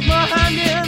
keep my hand in.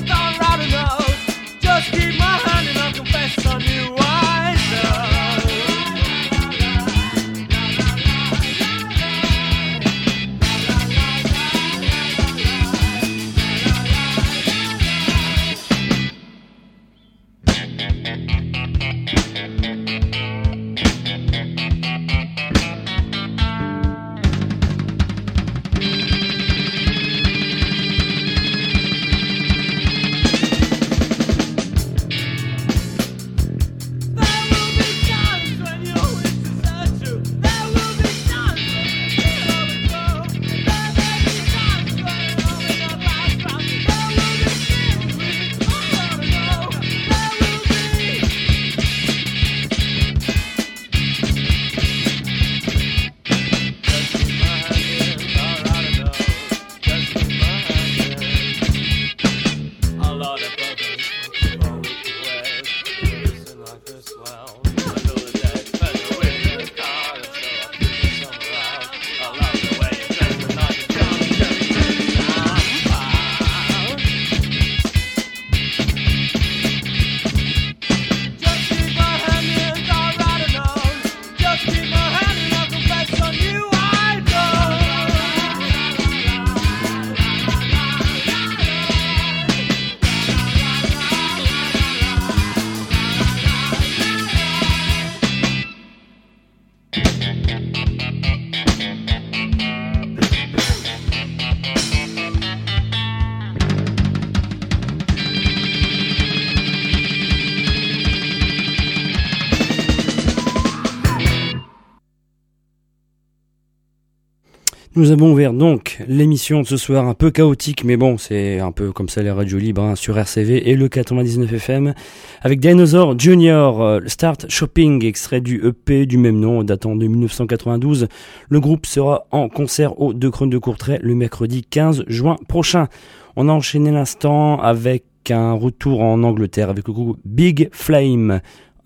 Nous avons ouvert donc l'émission de ce soir un peu chaotique, mais bon, c'est un peu comme ça les radios libres hein, sur RCV et le 99 FM avec Dinosaur Junior, euh, Start Shopping, extrait du EP du même nom datant de 1992. Le groupe sera en concert au Deux Crônes de Courtrai le mercredi 15 juin prochain. On a enchaîné l'instant avec un retour en Angleterre avec le groupe Big Flame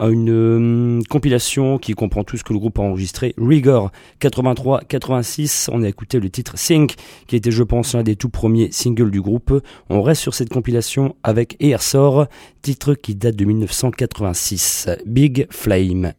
une euh, compilation qui comprend tout ce que le groupe a enregistré. Rigor 83-86, on a écouté le titre Sync, qui était je pense l'un des tout premiers singles du groupe. On reste sur cette compilation avec Airsor, titre qui date de 1986. Big Flame.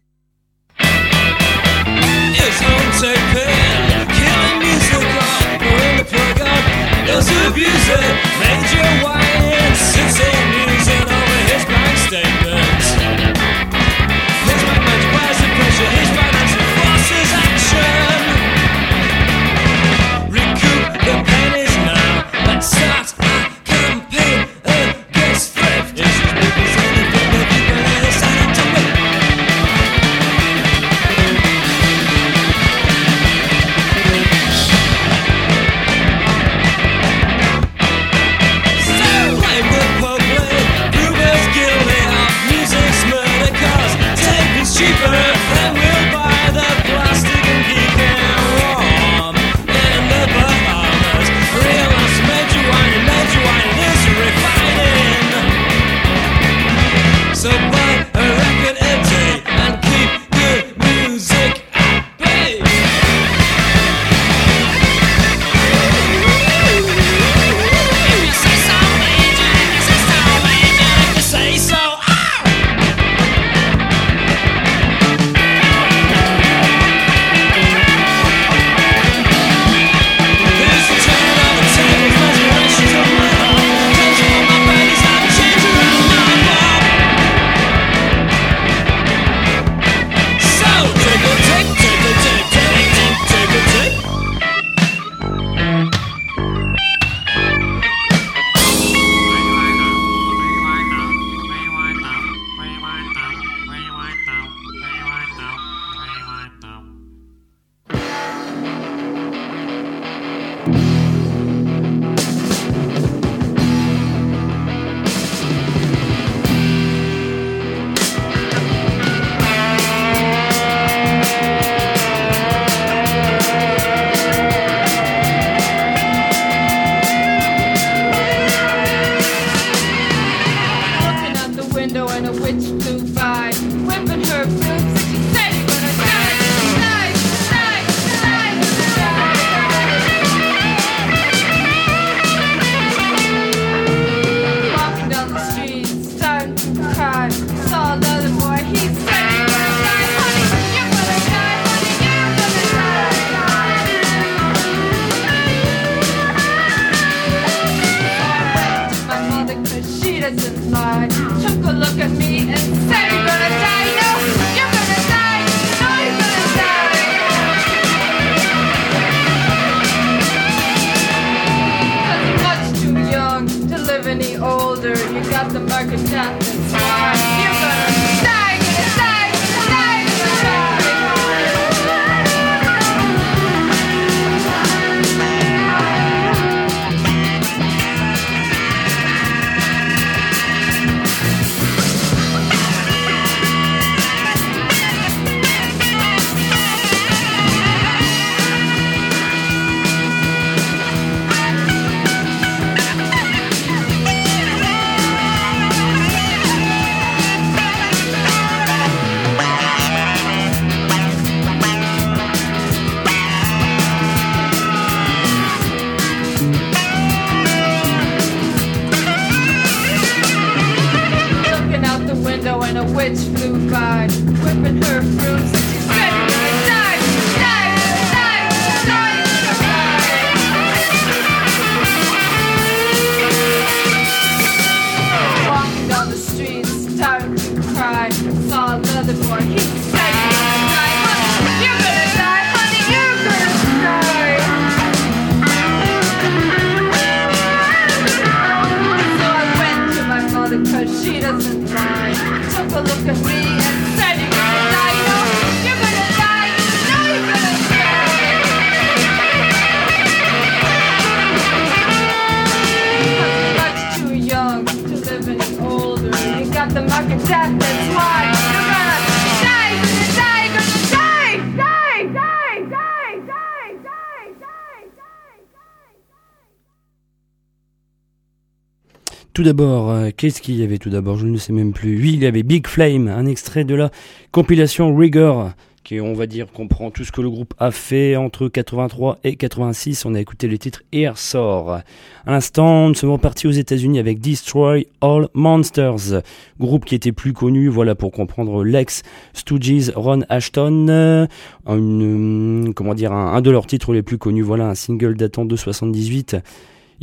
Tout d'abord, euh, qu'est-ce qu'il y avait tout d'abord? Je ne sais même plus. Oui, il y avait Big Flame, un extrait de la compilation Rigor, qui on va dire comprend tout ce que le groupe a fait entre 83 et 86. On a écouté le titre Air Sort. À l'instant, nous sommes partis aux États-Unis avec Destroy All Monsters, groupe qui était plus connu, voilà pour comprendre Lex Stooges, Ron Ashton, une, comment dire, un, un de leurs titres les plus connus, voilà un single datant de 78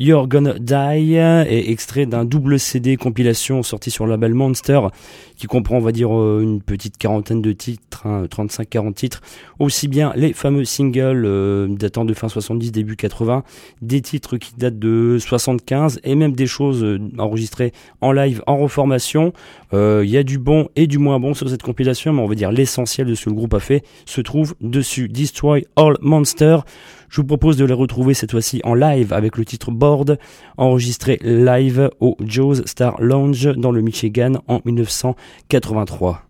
You're Gonna Die est extrait d'un double CD compilation sorti sur le label Monster qui comprend on va dire euh, une petite quarantaine de titres, 35-40 hein, titres, aussi bien les fameux singles euh, datant de fin 70 début 80, des titres qui datent de 75 et même des choses euh, enregistrées en live en reformation. Il y a du bon et du moins bon sur cette compilation mais on va dire l'essentiel de ce que le groupe a fait se trouve dessus. Destroy All Monster je vous propose de les retrouver cette fois-ci en live avec le titre Enregistré live au Joe's Star Lounge dans le Michigan en 1983.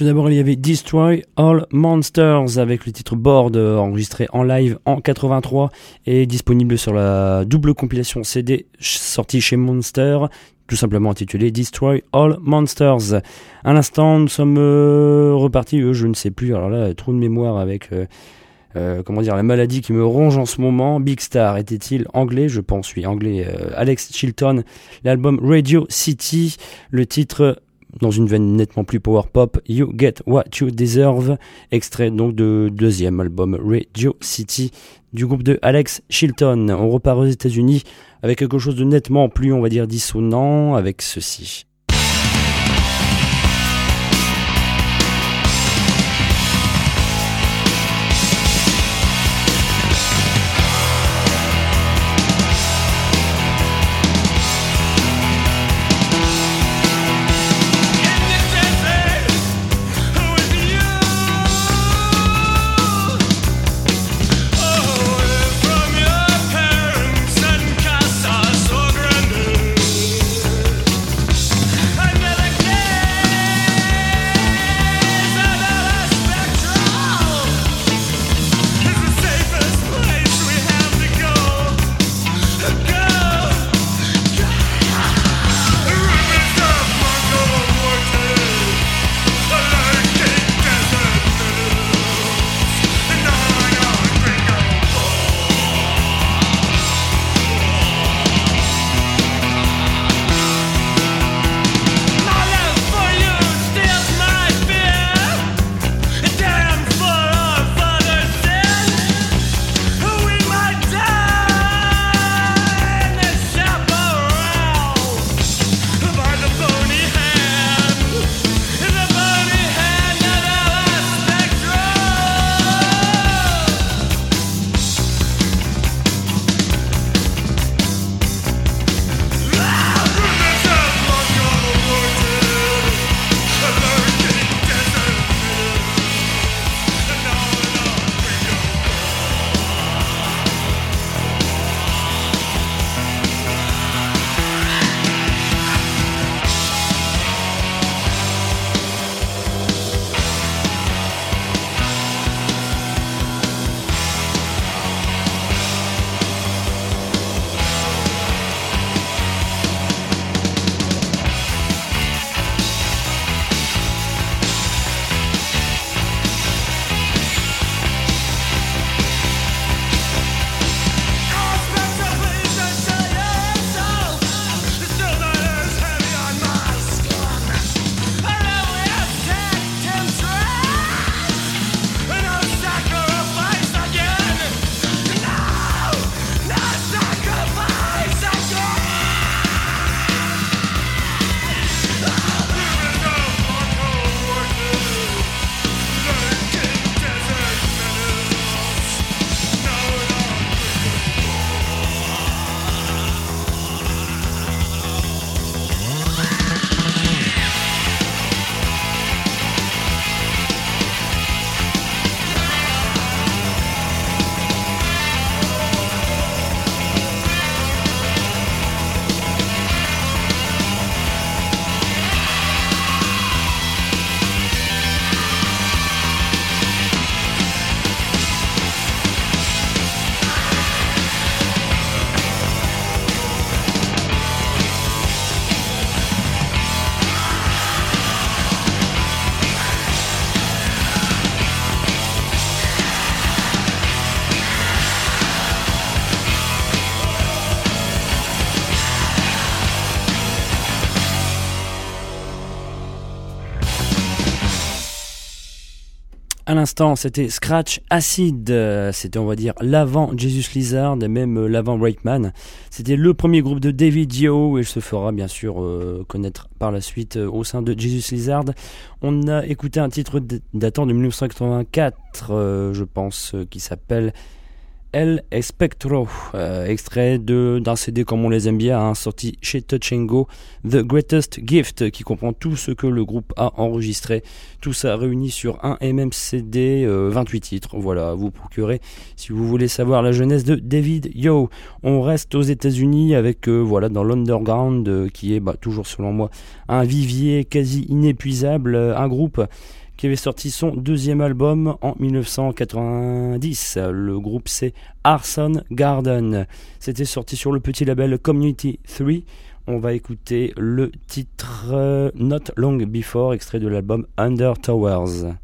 Tout d'abord, il y avait Destroy All Monsters avec le titre Board euh, enregistré en live en 83 et disponible sur la double compilation CD sortie chez Monster, tout simplement intitulé Destroy All Monsters. À l'instant, nous sommes euh, repartis, je ne sais plus, alors là, trop de mémoire avec... Euh, comment la maladie qui me ronge en ce moment. Big Star était-il anglais? Je pense, oui, anglais. Alex Chilton, l'album Radio City, le titre dans une veine nettement plus power pop, You Get What You Deserve, extrait donc de deuxième album Radio City du groupe de Alex Chilton. On repart aux États-Unis avec quelque chose de nettement plus, on va dire, dissonant avec ceci. C'était Scratch Acid. C'était, on va dire, l'avant Jesus Lizard et même euh, l'avant Breakman. C'était le premier groupe de David Dio et il se fera bien sûr euh, connaître par la suite euh, au sein de Jesus Lizard. On a écouté un titre datant de 1984, je pense, qui s'appelle El Espectro, euh, extrait d'un CD comme on les aime bien, hein, sorti chez Touch Go, The Greatest Gift, qui comprend tout ce que le groupe a enregistré. Tout ça réuni sur un MM CD, 28 titres. Voilà, vous procurez si vous voulez savoir la jeunesse de David Yo. On reste aux États-Unis avec, euh, voilà, dans l'underground, euh, qui est bah, toujours selon moi un vivier quasi inépuisable, un groupe qui avait sorti son deuxième album en 1990. Le groupe c'est Arson Garden. C'était sorti sur le petit label Community 3. On va écouter le titre euh, Not Long Before, extrait de l'album Under Towers.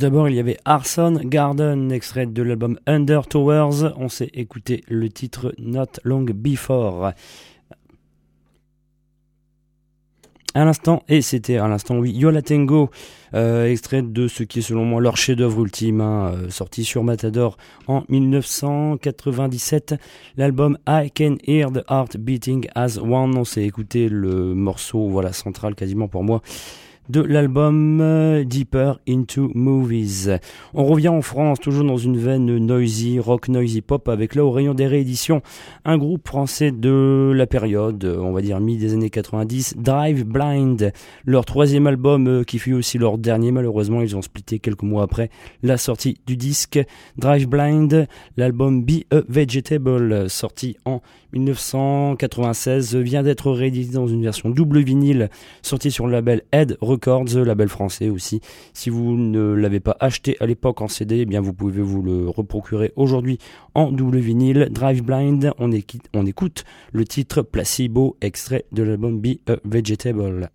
D'abord, il y avait Arson Garden, extrait de l'album Under Towers. On s'est écouté le titre Not Long Before. À l'instant, et c'était à l'instant, oui, Yola Tango, euh, extrait de ce qui est selon moi leur chef-d'œuvre ultime, hein, euh, sorti sur Matador en 1997. L'album I Can Hear the Heart Beating as One. On s'est écouté le morceau, voilà, central quasiment pour moi de l'album euh, Deeper Into Movies. On revient en France, toujours dans une veine noisy, rock noisy pop, avec là au rayon des rééditions, un groupe français de la période, on va dire mi des années 90, Drive Blind, leur troisième album euh, qui fut aussi leur dernier, malheureusement ils ont splitté quelques mois après la sortie du disque. Drive Blind, l'album Be a Vegetable, sorti en 1996, vient d'être réédité dans une version double vinyle, sortie sur le label Head Records, label français aussi. Si vous ne l'avez pas acheté à l'époque en CD, eh bien vous pouvez vous le reprocurer aujourd'hui en double vinyle. Drive Blind, on, on écoute le titre Placebo, extrait de l'album Be a Vegetable.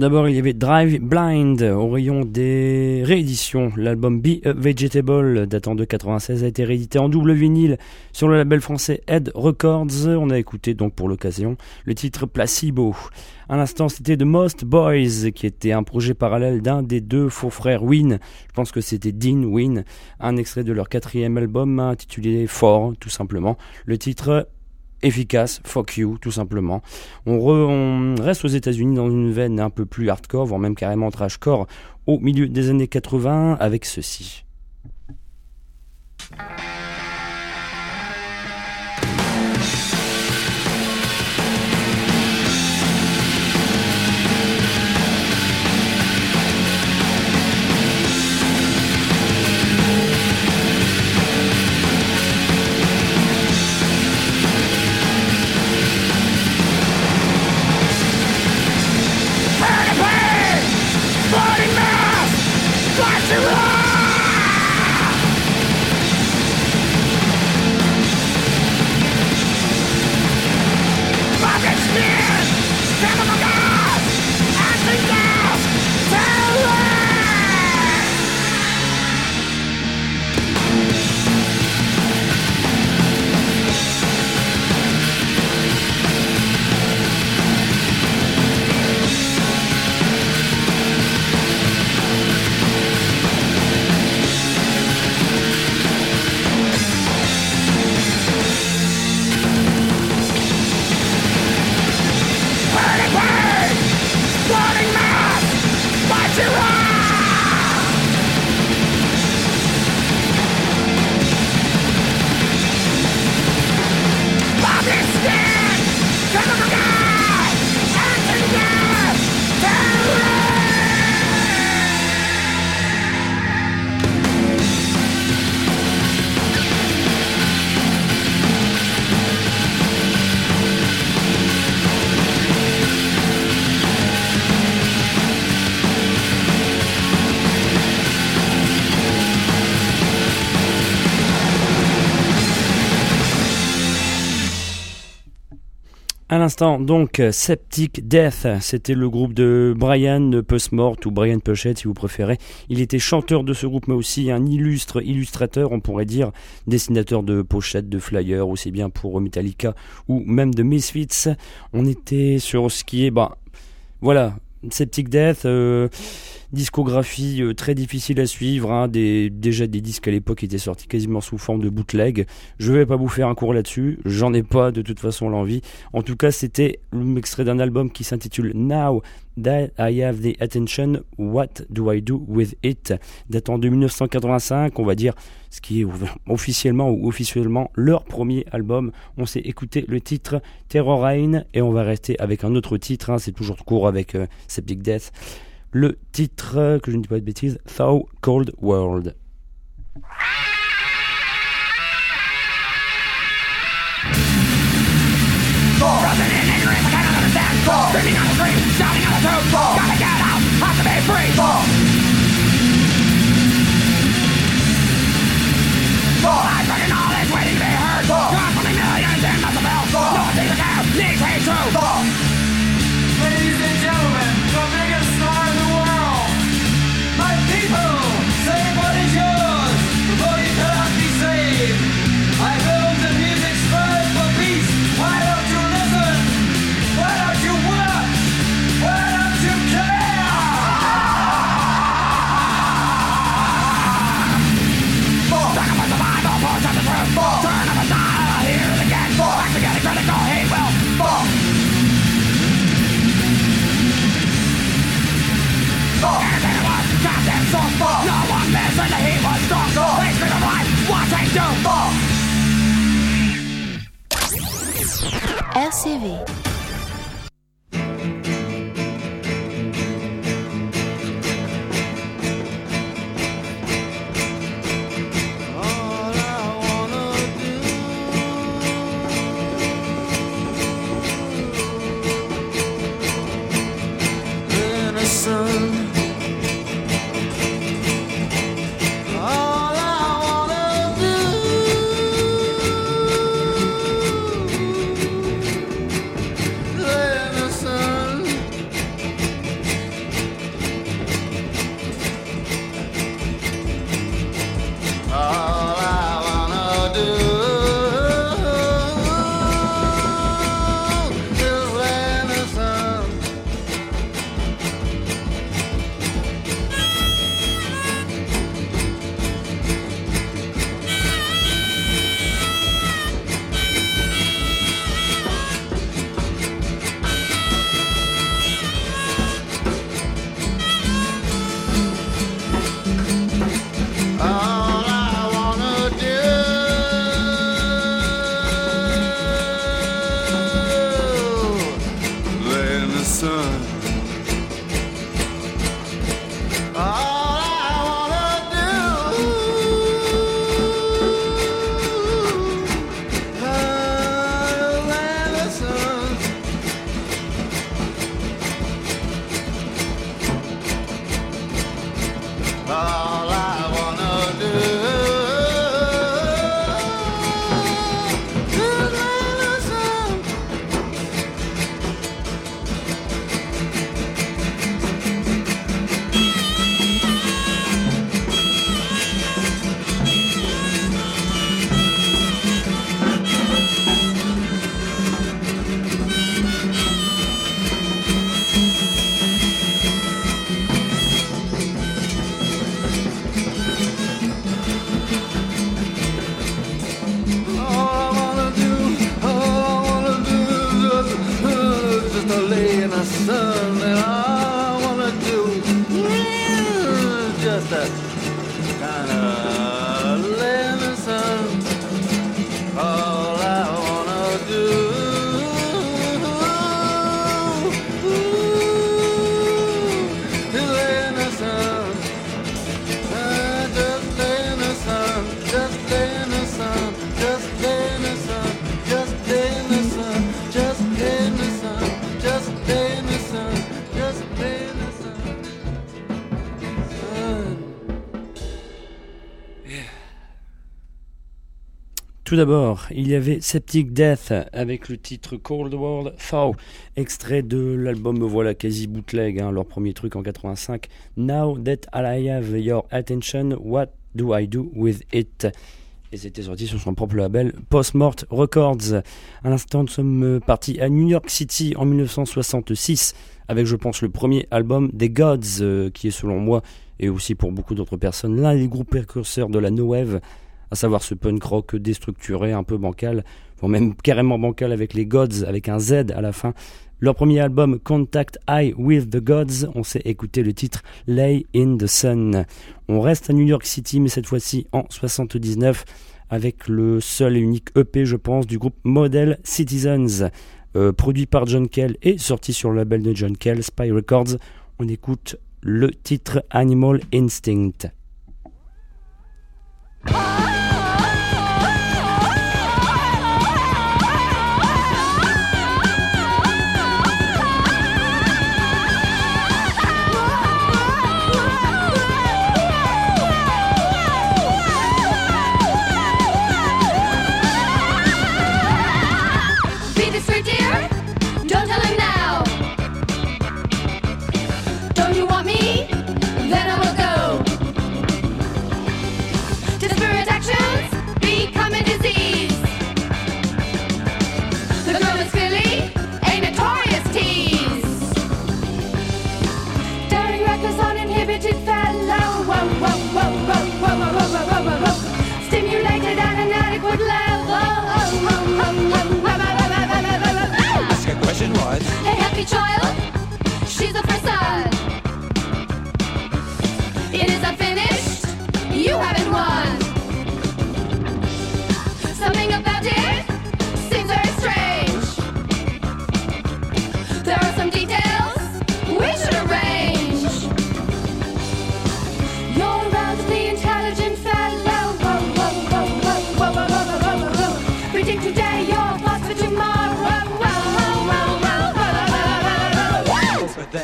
D'abord, il y avait Drive Blind au rayon des rééditions. L'album Be a Vegetable, datant de 96, a été réédité en double vinyle sur le label français Head Records. On a écouté donc pour l'occasion le titre Placebo. À l'instant, c'était The Most Boys, qui était un projet parallèle d'un des deux faux frères Win. Je pense que c'était Dean Win. Un extrait de leur quatrième album intitulé Fort, tout simplement. Le titre efficace, fuck you, tout simplement. On, reste aux États-Unis dans une veine un peu plus hardcore, voire même carrément trashcore, au milieu des années 80 avec ceci. L'instant, donc, Septic Death, c'était le groupe de Brian Pussmort ou Brian Pushett si vous préférez. Il était chanteur de ce groupe, mais aussi un illustre illustrateur, on pourrait dire, dessinateur de pochettes, de flyers, aussi bien pour Metallica ou même de Misfits. On était sur ce qui est, bah, voilà, Septic Death. Euh, Discographie euh, très difficile à suivre, hein, déjà des disques à l'époque étaient sortis quasiment sous forme de bootleg. Je vais pas vous faire un cours là-dessus, j'en ai pas de toute façon l'envie. En tout cas, c'était l'extrait d'un album qui s'intitule Now That I Have the Attention, What Do I Do With It? Datant de 1985, on va dire ce qui est officiellement ou officiellement leur premier album. On s'est écouté le titre Terror Rain et on va rester avec un autre titre, hein, c'est toujours court avec euh, Septic Death le titre, que je ne dis pas de bêtises, Thaw Cold World. On the street, when the heat was strong. So please be the watching fall. SCV Tout d'abord, il y avait Septic Death avec le titre Cold World Thaw, extrait de l'album voilà quasi bootleg, hein, leur premier truc en 85. Now that I have your attention, what do I do with it? Et c'était sorti sur son propre label Postmort Records. À l'instant, nous sommes partis à New York City en 1966 avec, je pense, le premier album des Gods, euh, qui est selon moi et aussi pour beaucoup d'autres personnes l'un des groupes précurseurs de la no wave à savoir ce punk rock déstructuré, un peu bancal, voire même carrément bancal avec les Gods, avec un Z à la fin. Leur premier album, Contact Eye with the Gods, on s'est écouté le titre Lay in the Sun. On reste à New York City, mais cette fois-ci en 79, avec le seul et unique EP, je pense, du groupe Model Citizens, euh, produit par John Kell et sorti sur le label de John Kell, Spy Records. On écoute le titre Animal Instinct. Be happy child, she's a first son. It is unfinished, you haven't won.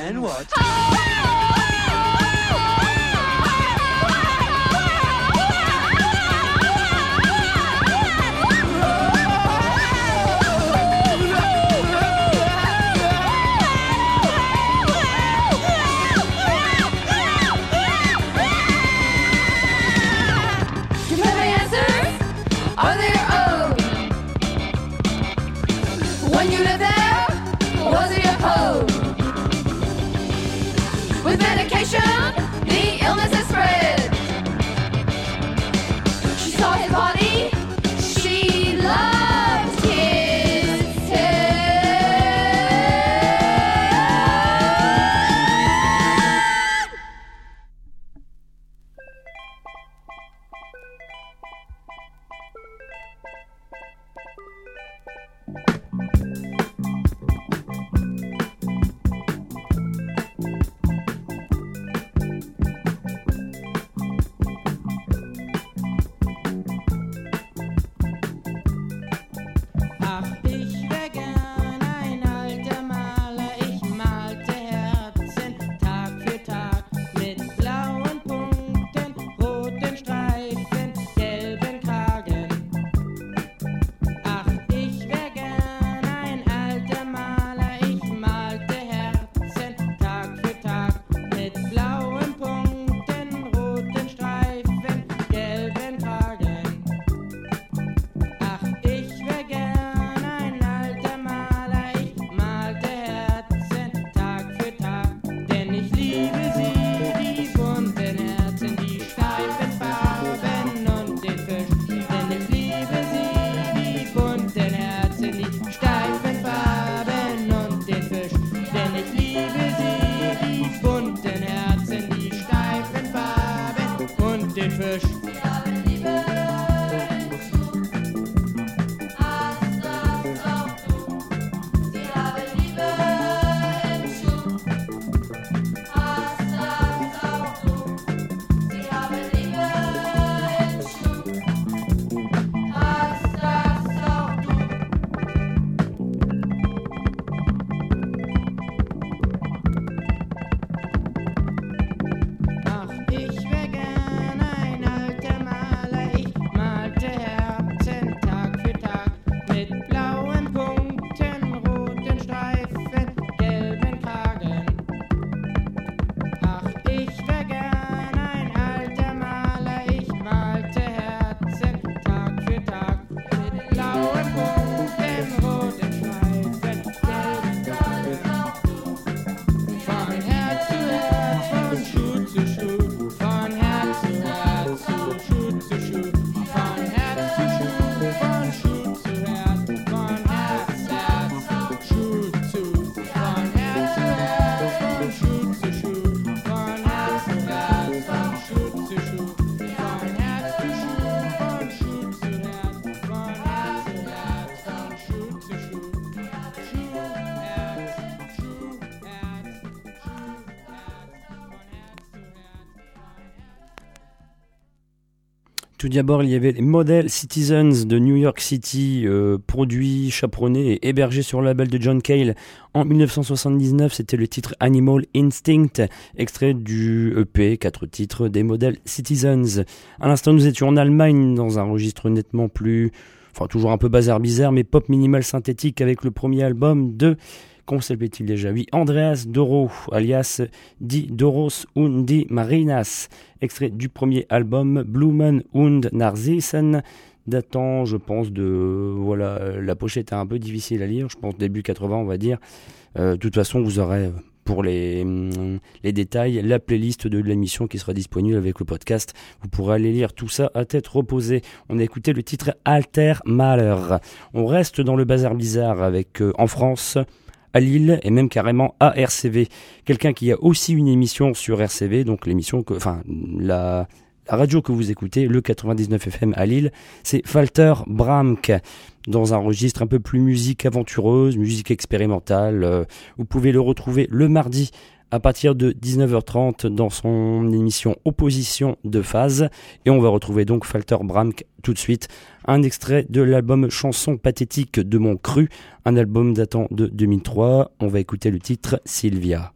And what? Tout d'abord, il y avait les Model Citizens de New York City, euh, produits, chaperonnés et hébergés sur le label de John Cale en 1979. C'était le titre Animal Instinct, extrait du EP, quatre titres des Model Citizens. À l'instant, nous étions en Allemagne dans un registre nettement plus, enfin toujours un peu bazar bizarre, mais pop minimal synthétique avec le premier album de Comment s'appelait-il déjà? Oui, Andreas Doro, alias Di Doros und die Marinas, extrait du premier album Blumen und Narzissen, datant, je pense, de... Voilà, la pochette est un peu difficile à lire, je pense début 80, on va dire. Euh, de toute façon, vous aurez, pour les, hum, les détails, la playlist de l'émission qui sera disponible avec le podcast. Vous pourrez aller lire tout ça à tête reposée. On a écouté le titre Alter Malheur. On reste dans le bazar bizarre avec, euh, en France à Lille et même carrément à RCV. Quelqu'un qui a aussi une émission sur RCV, donc l'émission que, enfin, la, la radio que vous écoutez, le 99 FM à Lille, c'est Falter Bramk. Dans un registre un peu plus musique aventureuse, musique expérimentale. Euh, vous pouvez le retrouver le mardi à partir de 19h30 dans son émission Opposition de phase. Et on va retrouver donc Falter Bramk tout de suite. Un extrait de l'album Chanson pathétique de mon cru, un album datant de 2003. On va écouter le titre Sylvia. Sylvia,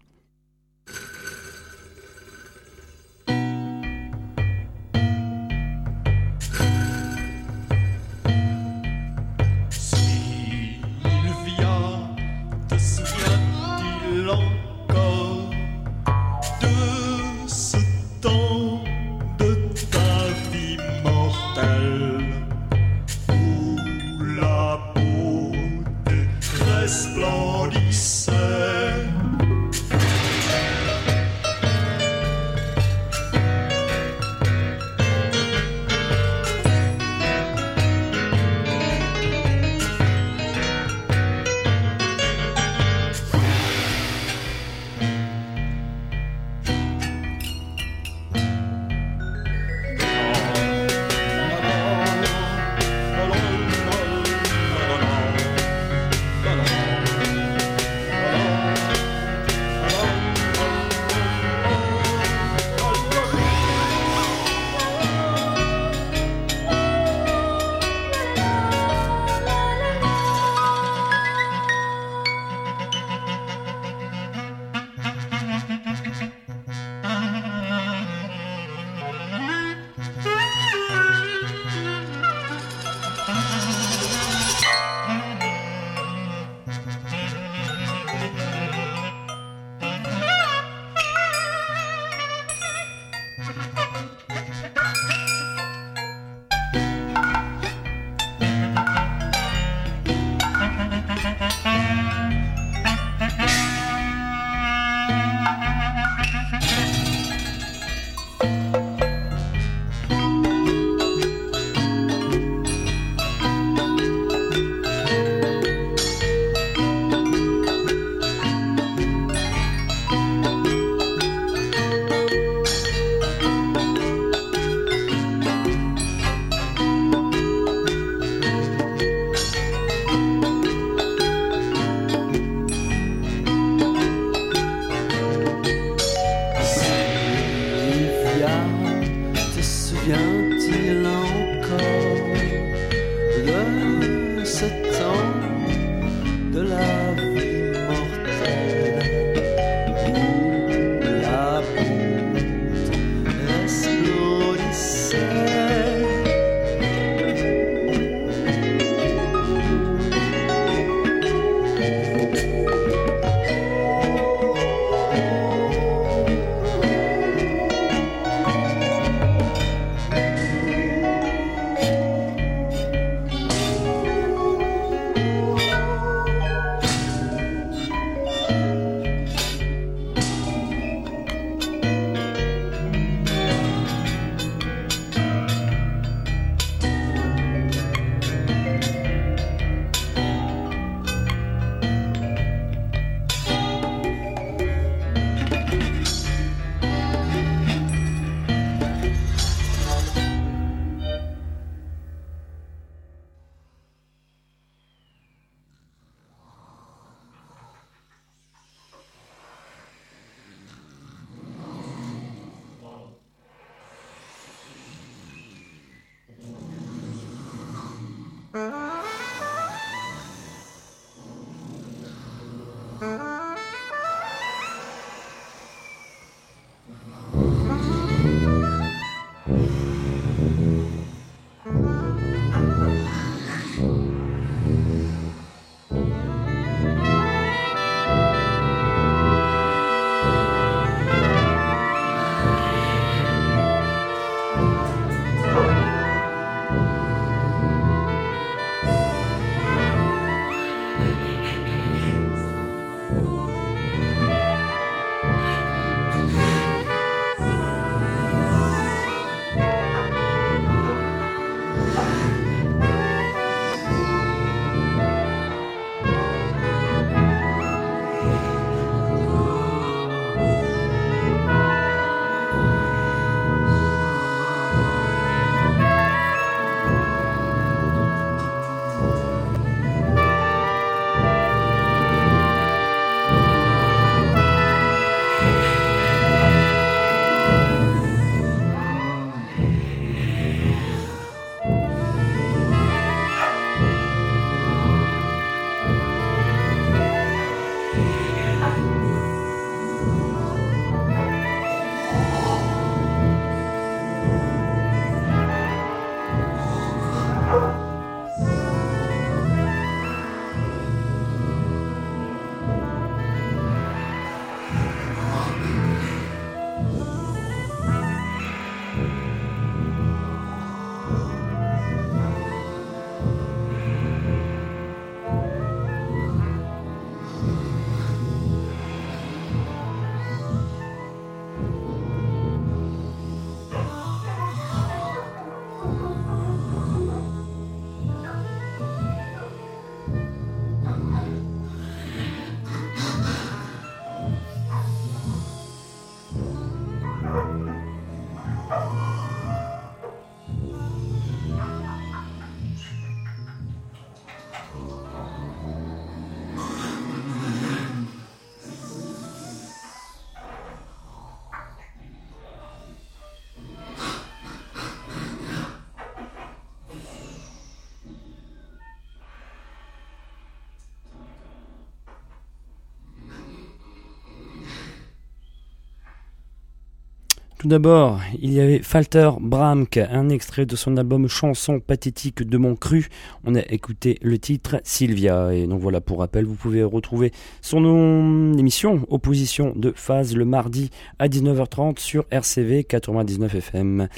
Tout d'abord, il y avait Falter Bramk, un extrait de son album Chanson pathétique de mon cru. On a écouté le titre Sylvia. Et donc voilà, pour rappel, vous pouvez retrouver son émission Opposition de phase le mardi à 19h30 sur RCV 99 FM.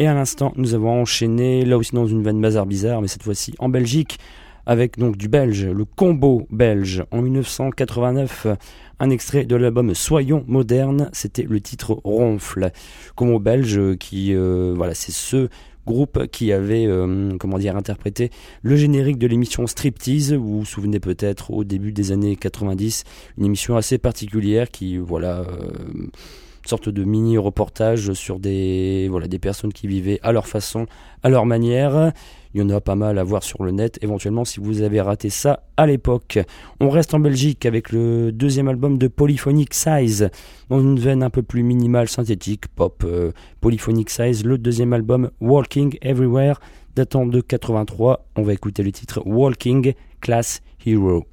Et à l'instant, nous avons enchaîné, là aussi dans une veine bazar bizarre, mais cette fois-ci en Belgique, avec donc du belge, le combo belge, en 1989, un extrait de l'album Soyons modernes, c'était le titre Ronfle. Combo belge euh, qui, euh, voilà, c'est ce groupe qui avait, euh, dire, interprété le générique de l'émission Striptease, vous vous souvenez peut-être au début des années 90, une émission assez particulière qui, voilà, sorte de mini reportage sur des voilà des personnes qui vivaient à leur façon, à leur manière. Il y en a pas mal à voir sur le net, éventuellement si vous avez raté ça à l'époque. On reste en Belgique avec le deuxième album de Polyphonic Size, dans une veine un peu plus minimale, synthétique, pop. euh, Polyphonic Size, le deuxième album Walking Everywhere, datant de 83. On va écouter le titre Walking Class Hero.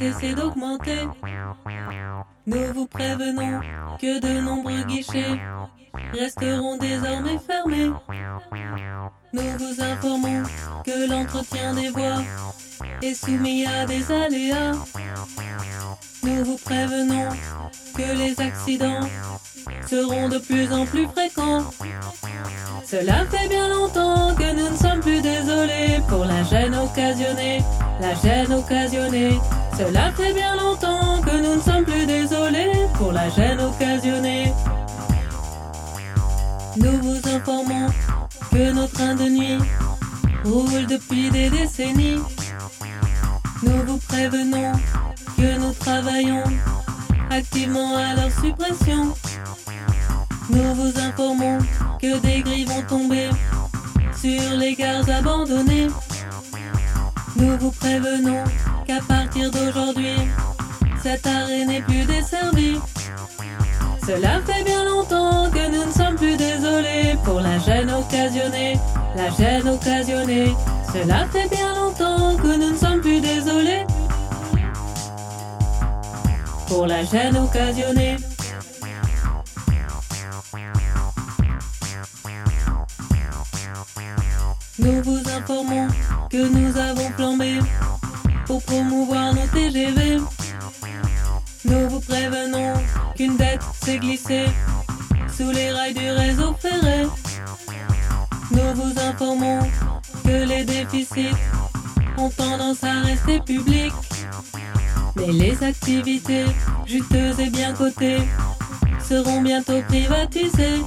Ne va pas gêne occasionnée. Nous vous informons que nos trains de nuit roulent depuis des décennies. Nous vous prévenons que nous travaillons activement à leur suppression. Nous vous informons que des grilles vont tomber sur les gares abandonnées. Nous vous prévenons qu'à partir d'aujourd'hui, cet arrêt n'est plus desservi. Cela fait bien longtemps que nous ne sommes plus désolés pour la gêne occasionnée, la gêne occasionnée. Cela fait bien longtemps que nous ne sommes plus désolés pour la gêne occasionnée. Nous vous informons que nous avons flambé pour promouvoir nos TGV. Nous vous prévenons qu'une dette s'est glissée sous les rails du réseau ferré. Nous vous informons que les déficits ont tendance à rester publics. Mais les activités juteuses et bien cotées seront bientôt privatisées.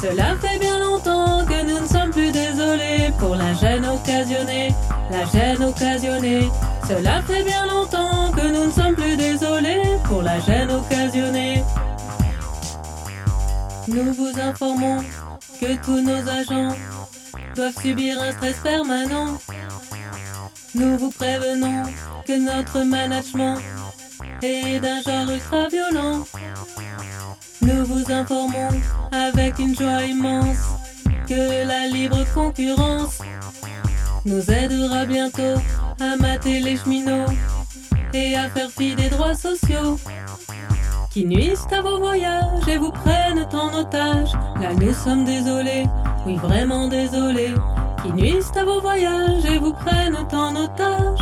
Cela fait bien longtemps que nous ne sommes plus désolés pour la gêne occasionnée, la gêne occasionnée. Cela fait bien longtemps que nous ne sommes plus désolés pour la gêne occasionnée. Nous vous informons que tous nos agents doivent subir un stress permanent. Nous vous prévenons que notre management est d'un genre ultra violent. Nous vous informons avec une joie immense que la libre concurrence nous aidera bientôt à mater les cheminots et à faire fi des droits sociaux qui nuisent à vos voyages et vous prennent en otage. Là nous sommes désolés, oui vraiment désolés, qui nuisent à vos voyages et vous prennent en otage.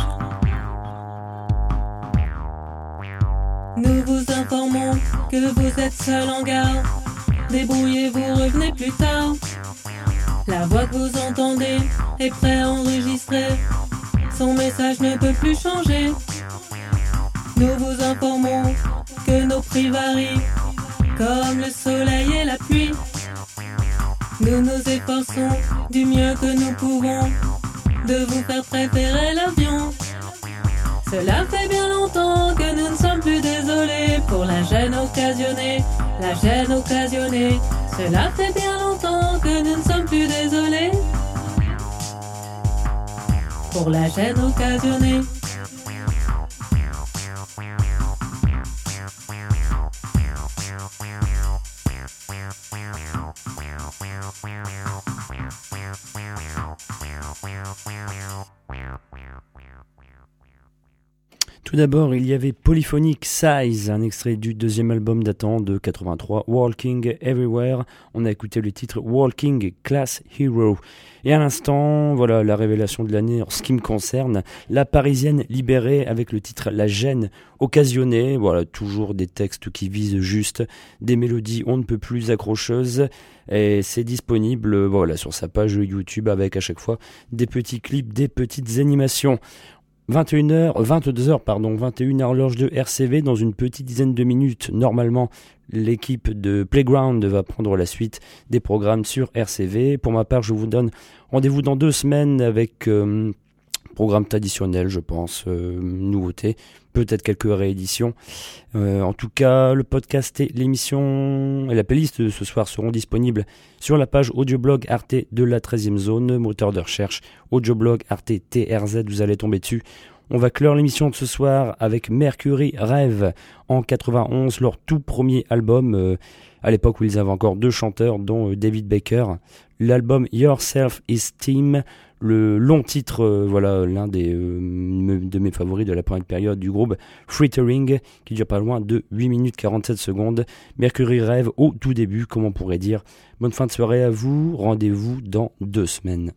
Nous vous informons que vous êtes seul en gare. Débrouillez-vous, revenez plus tard. La voix que vous entendez est préenregistrée. Son message ne peut plus changer. Nous vous informons que nos prix varient comme le soleil et la pluie. Nous nous efforçons du mieux que nous pouvons de vous faire préférer l'avion. Cela fait bien longtemps que nous ne sommes plus désolés pour la gêne occasionnée, la gêne occasionnée. Cela fait bien longtemps que nous ne sommes plus désolés pour la gêne occasionnée. D'abord, il y avait Polyphonic Size, un extrait du deuxième album datant de 83, Walking Everywhere. On a écouté le titre Walking Class Hero. Et à l'instant, voilà la révélation de l'année en ce qui me concerne, la parisienne libérée avec le titre La gêne occasionnée. Voilà, toujours des textes qui visent juste, des mélodies on ne peut plus accrocheuses. Et c'est disponible, voilà, sur sa page YouTube avec à chaque fois des petits clips, des petites animations. 21h, 22h, pardon, 21h horloge de RCV dans une petite dizaine de minutes. Normalement, l'équipe de Playground va prendre la suite des programmes sur RCV. Pour ma part, je vous donne rendez-vous dans deux semaines avec euh, Programme traditionnel, je pense, euh, nouveauté, peut-être quelques rééditions. Euh, en tout cas, le podcast et l'émission et la playlist de ce soir seront disponibles sur la page audioblog Arte de la 13e zone, moteur de recherche, audioblog Arte TRZ, vous allez tomber dessus. On va clore l'émission de ce soir avec Mercury Rêve en 91, leur tout premier album, euh, à l'époque où ils avaient encore deux chanteurs, dont euh, David Baker. L'album Yourself is Team, le long titre, euh, voilà, l'un des euh, de mes favoris de la première période du groupe, Frittering, qui dure pas loin de 8 minutes 47 secondes. Mercury Rêve au tout début, comme on pourrait dire. Bonne fin de soirée à vous, rendez-vous dans deux semaines.